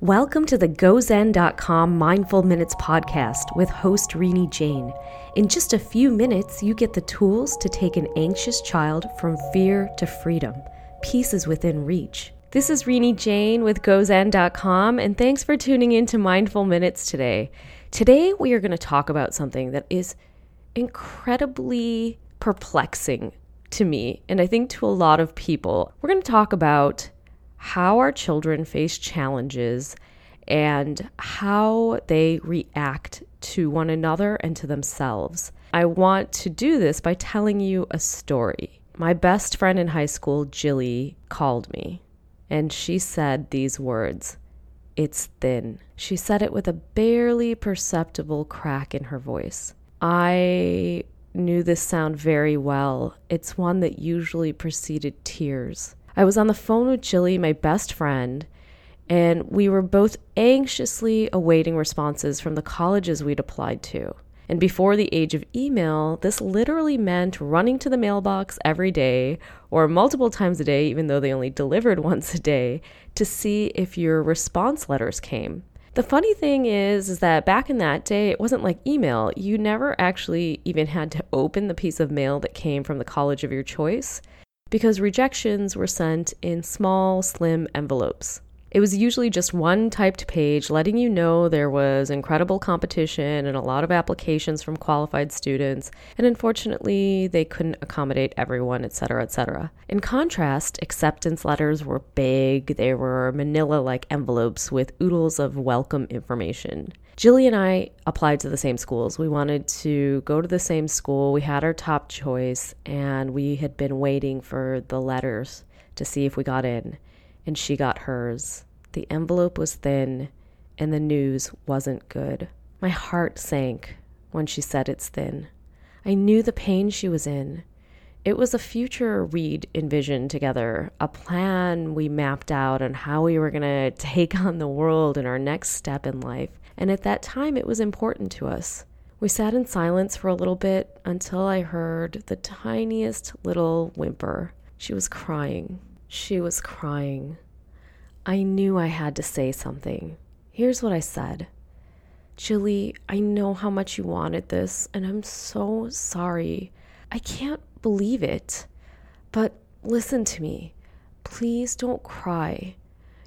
Welcome to the GoZen.com Mindful Minutes podcast with host Renee Jain. In just a few minutes, you get the tools to take an anxious child from fear to freedom. Peace is within reach. This is Renee Jain with GoZen.com, and thanks for tuning in to Mindful Minutes today. Today, we are going to talk about something that is incredibly perplexing to me, and I think to a lot of people. We're going to talk about how our children face challenges and how they react to one another and to themselves. I want to do this by telling you a story. My best friend in high school, Jilly, called me and she said these words It's thin. She said it with a barely perceptible crack in her voice. I knew this sound very well. It's one that usually preceded tears. I was on the phone with Jilly, my best friend, and we were both anxiously awaiting responses from the colleges we'd applied to. And before the age of email, this literally meant running to the mailbox every day or multiple times a day, even though they only delivered once a day, to see if your response letters came. The funny thing is, is that back in that day, it wasn't like email. You never actually even had to open the piece of mail that came from the college of your choice because rejections were sent in small, slim envelopes. It was usually just one typed page letting you know there was incredible competition and a lot of applications from qualified students, and unfortunately, they couldn't accommodate everyone, etc., etc. In contrast, acceptance letters were big, they were manila like envelopes with oodles of welcome information. Jilly and I applied to the same schools. We wanted to go to the same school. We had our top choice, and we had been waiting for the letters to see if we got in. And she got hers. The envelope was thin, and the news wasn't good. My heart sank when she said it's thin. I knew the pain she was in. It was a future we'd envisioned together, a plan we mapped out on how we were going to take on the world and our next step in life and at that time it was important to us. We sat in silence for a little bit until I heard the tiniest little whimper. She was crying. She was crying. I knew I had to say something. Here's what I said Jilly, I know how much you wanted this, and I'm so sorry. I can't believe it. But listen to me. Please don't cry.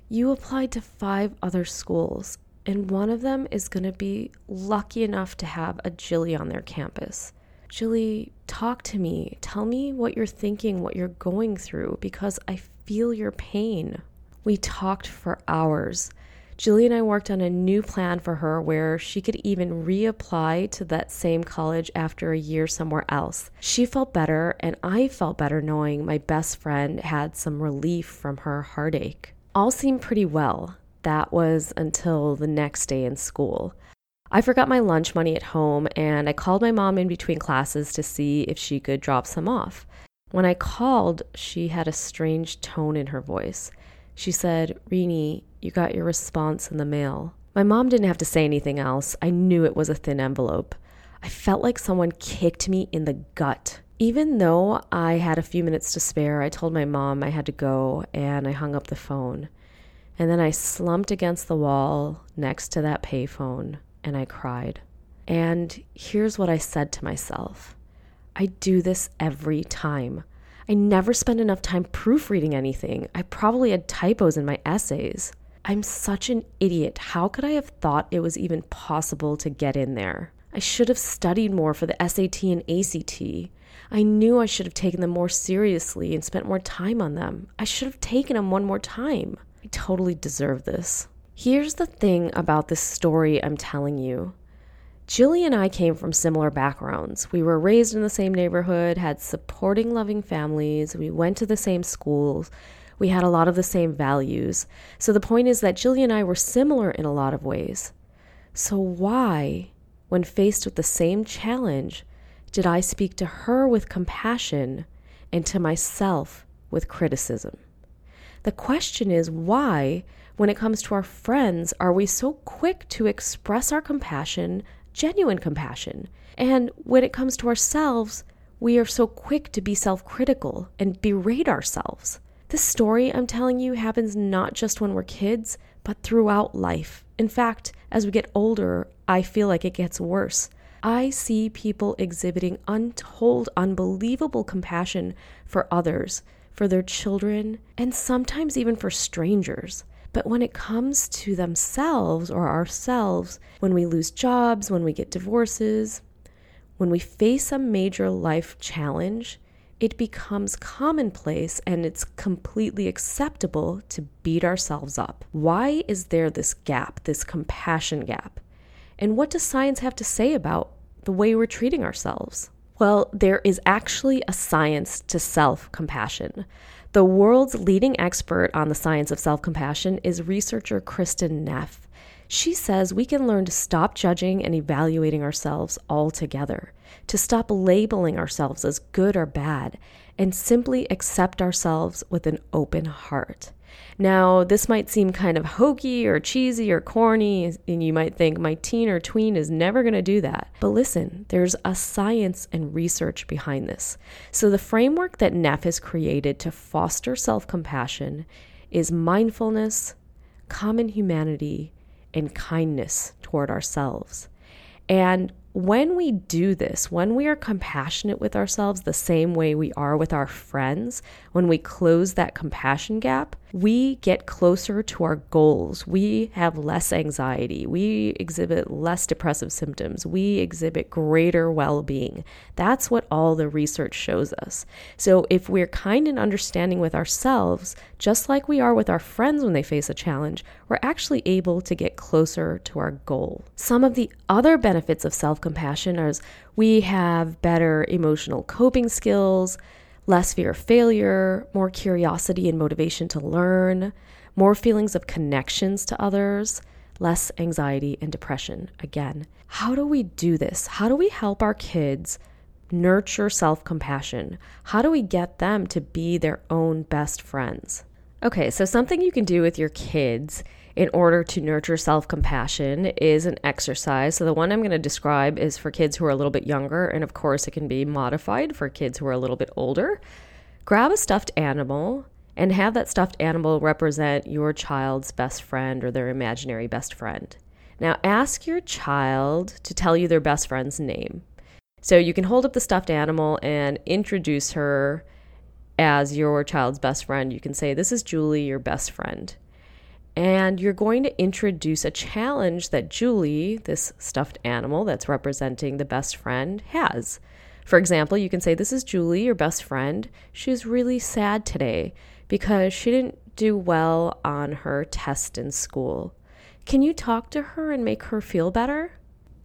You applied to five other schools, and one of them is going to be lucky enough to have a Jilly on their campus. Jilly, talk to me. Tell me what you're thinking, what you're going through, because I feel your pain. We talked for hours. Jilly and I worked on a new plan for her where she could even reapply to that same college after a year somewhere else. She felt better, and I felt better knowing my best friend had some relief from her heartache. All seemed pretty well. That was until the next day in school. I forgot my lunch money at home and I called my mom in between classes to see if she could drop some off. When I called, she had a strange tone in her voice. She said, Renee, you got your response in the mail. My mom didn't have to say anything else. I knew it was a thin envelope. I felt like someone kicked me in the gut. Even though I had a few minutes to spare, I told my mom I had to go and I hung up the phone. And then I slumped against the wall next to that payphone and I cried. And here's what I said to myself I do this every time. I never spend enough time proofreading anything. I probably had typos in my essays. I'm such an idiot. How could I have thought it was even possible to get in there? I should have studied more for the SAT and ACT. I knew I should have taken them more seriously and spent more time on them. I should have taken them one more time. I totally deserve this. Here's the thing about this story I'm telling you. Jilly and I came from similar backgrounds. We were raised in the same neighborhood, had supporting, loving families, we went to the same schools, we had a lot of the same values. So the point is that Jilly and I were similar in a lot of ways. So, why, when faced with the same challenge, did I speak to her with compassion and to myself with criticism? The question is why, when it comes to our friends, are we so quick to express our compassion, genuine compassion? And when it comes to ourselves, we are so quick to be self critical and berate ourselves. This story I'm telling you happens not just when we're kids, but throughout life. In fact, as we get older, I feel like it gets worse. I see people exhibiting untold, unbelievable compassion for others, for their children, and sometimes even for strangers. But when it comes to themselves or ourselves, when we lose jobs, when we get divorces, when we face a major life challenge, it becomes commonplace and it's completely acceptable to beat ourselves up. Why is there this gap, this compassion gap? And what does science have to say about the way we're treating ourselves? Well, there is actually a science to self compassion. The world's leading expert on the science of self compassion is researcher Kristin Neff. She says we can learn to stop judging and evaluating ourselves altogether, to stop labeling ourselves as good or bad, and simply accept ourselves with an open heart. Now, this might seem kind of hokey or cheesy or corny, and you might think my teen or tween is never going to do that. But listen, there's a science and research behind this. So, the framework that Neff has created to foster self compassion is mindfulness, common humanity, and kindness toward ourselves. And when we do this, when we are compassionate with ourselves the same way we are with our friends, when we close that compassion gap, we get closer to our goals. We have less anxiety. We exhibit less depressive symptoms. We exhibit greater well being. That's what all the research shows us. So, if we're kind and understanding with ourselves, just like we are with our friends when they face a challenge, we're actually able to get closer to our goal. Some of the other benefits of self compassion are we have better emotional coping skills less fear of failure, more curiosity and motivation to learn, more feelings of connections to others, less anxiety and depression. Again, how do we do this? How do we help our kids nurture self compassion? How do we get them to be their own best friends? Okay, so something you can do with your kids in order to nurture self compassion is an exercise. So, the one I'm going to describe is for kids who are a little bit younger, and of course, it can be modified for kids who are a little bit older. Grab a stuffed animal and have that stuffed animal represent your child's best friend or their imaginary best friend. Now, ask your child to tell you their best friend's name. So, you can hold up the stuffed animal and introduce her as your child's best friend. You can say, This is Julie, your best friend. And you're going to introduce a challenge that Julie, this stuffed animal that's representing the best friend, has. For example, you can say, This is Julie, your best friend. She's really sad today because she didn't do well on her test in school. Can you talk to her and make her feel better?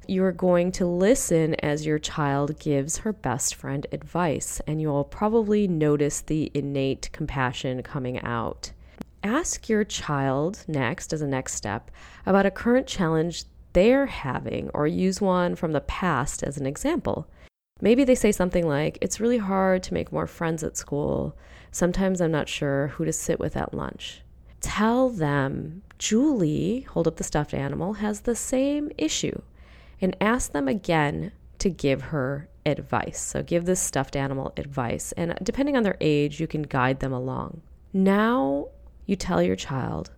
You're going to listen as your child gives her best friend advice, and you'll probably notice the innate compassion coming out. Ask your child next, as a next step, about a current challenge they're having, or use one from the past as an example. Maybe they say something like, It's really hard to make more friends at school. Sometimes I'm not sure who to sit with at lunch. Tell them Julie, hold up the stuffed animal, has the same issue, and ask them again to give her advice. So give this stuffed animal advice, and depending on their age, you can guide them along. Now you tell your child.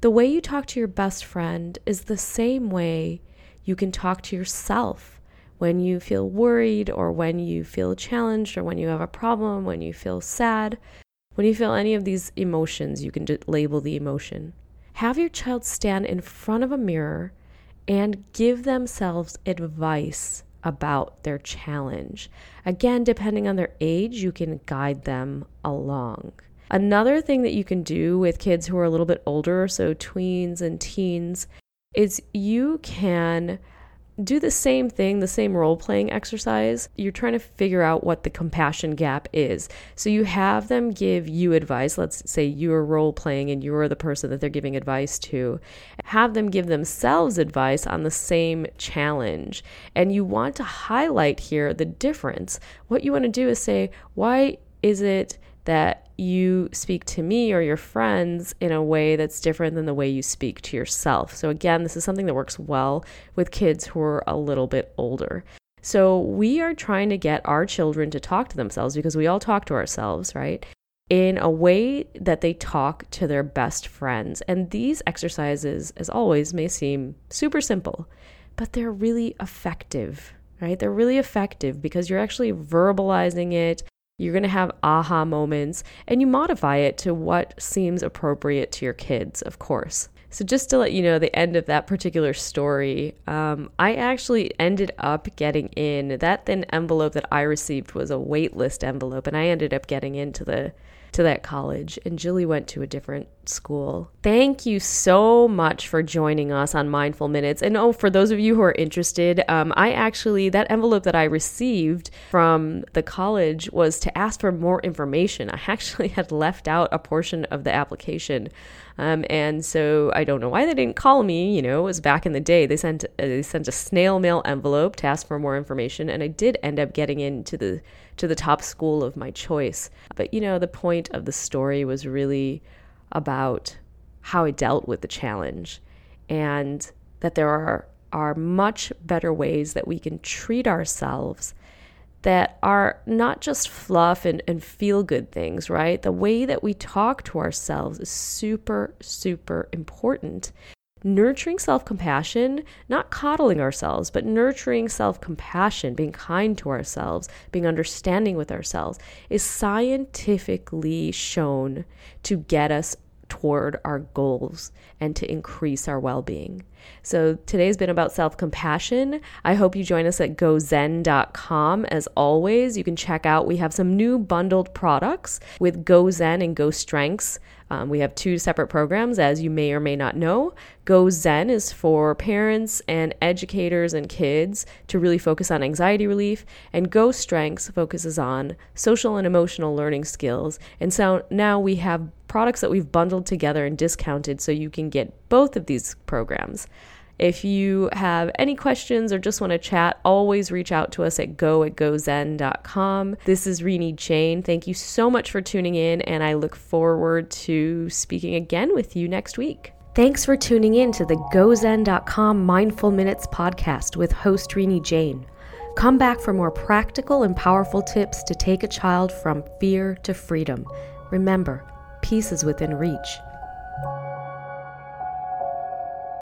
The way you talk to your best friend is the same way you can talk to yourself when you feel worried or when you feel challenged or when you have a problem, when you feel sad. When you feel any of these emotions, you can label the emotion. Have your child stand in front of a mirror and give themselves advice about their challenge. Again, depending on their age, you can guide them along. Another thing that you can do with kids who are a little bit older, so tweens and teens, is you can do the same thing, the same role playing exercise. You're trying to figure out what the compassion gap is. So you have them give you advice. Let's say you're role playing and you're the person that they're giving advice to. Have them give themselves advice on the same challenge. And you want to highlight here the difference. What you want to do is say, why is it that you speak to me or your friends in a way that's different than the way you speak to yourself. So, again, this is something that works well with kids who are a little bit older. So, we are trying to get our children to talk to themselves because we all talk to ourselves, right? in a way that they talk to their best friends. And these exercises, as always, may seem super simple, but they're really effective, right? They're really effective because you're actually verbalizing it. You're going to have aha moments and you modify it to what seems appropriate to your kids, of course. So, just to let you know, the end of that particular story, um, I actually ended up getting in. That thin envelope that I received was a waitlist envelope, and I ended up getting into the to that college, and Jilly went to a different school. Thank you so much for joining us on Mindful Minutes. And oh, for those of you who are interested, um, I actually, that envelope that I received from the college was to ask for more information. I actually had left out a portion of the application. Um, and so I don't know why they didn't call me. You know, it was back in the day. They sent uh, they sent a snail mail envelope to ask for more information, and I did end up getting into the to the top school of my choice. But you know, the point of the story was really about how I dealt with the challenge, and that there are are much better ways that we can treat ourselves that are not just fluff and, and feel good things, right? The way that we talk to ourselves is super, super important. Nurturing self compassion, not coddling ourselves, but nurturing self compassion, being kind to ourselves, being understanding with ourselves, is scientifically shown to get us toward our goals and to increase our well being. So today's been about self compassion. I hope you join us at gozen.com. As always, you can check out, we have some new bundled products with GoZen and Go Strengths. Um, we have two separate programs, as you may or may not know. Go Zen is for parents and educators and kids to really focus on anxiety relief, and Go Strengths focuses on social and emotional learning skills. And so now we have products that we've bundled together and discounted so you can get both of these programs. If you have any questions or just want to chat, always reach out to us at go at gozen.com. This is Renee Jain. Thank you so much for tuning in, and I look forward to speaking again with you next week. Thanks for tuning in to the gozen.com Mindful Minutes podcast with host Renee Jain. Come back for more practical and powerful tips to take a child from fear to freedom. Remember, peace is within reach.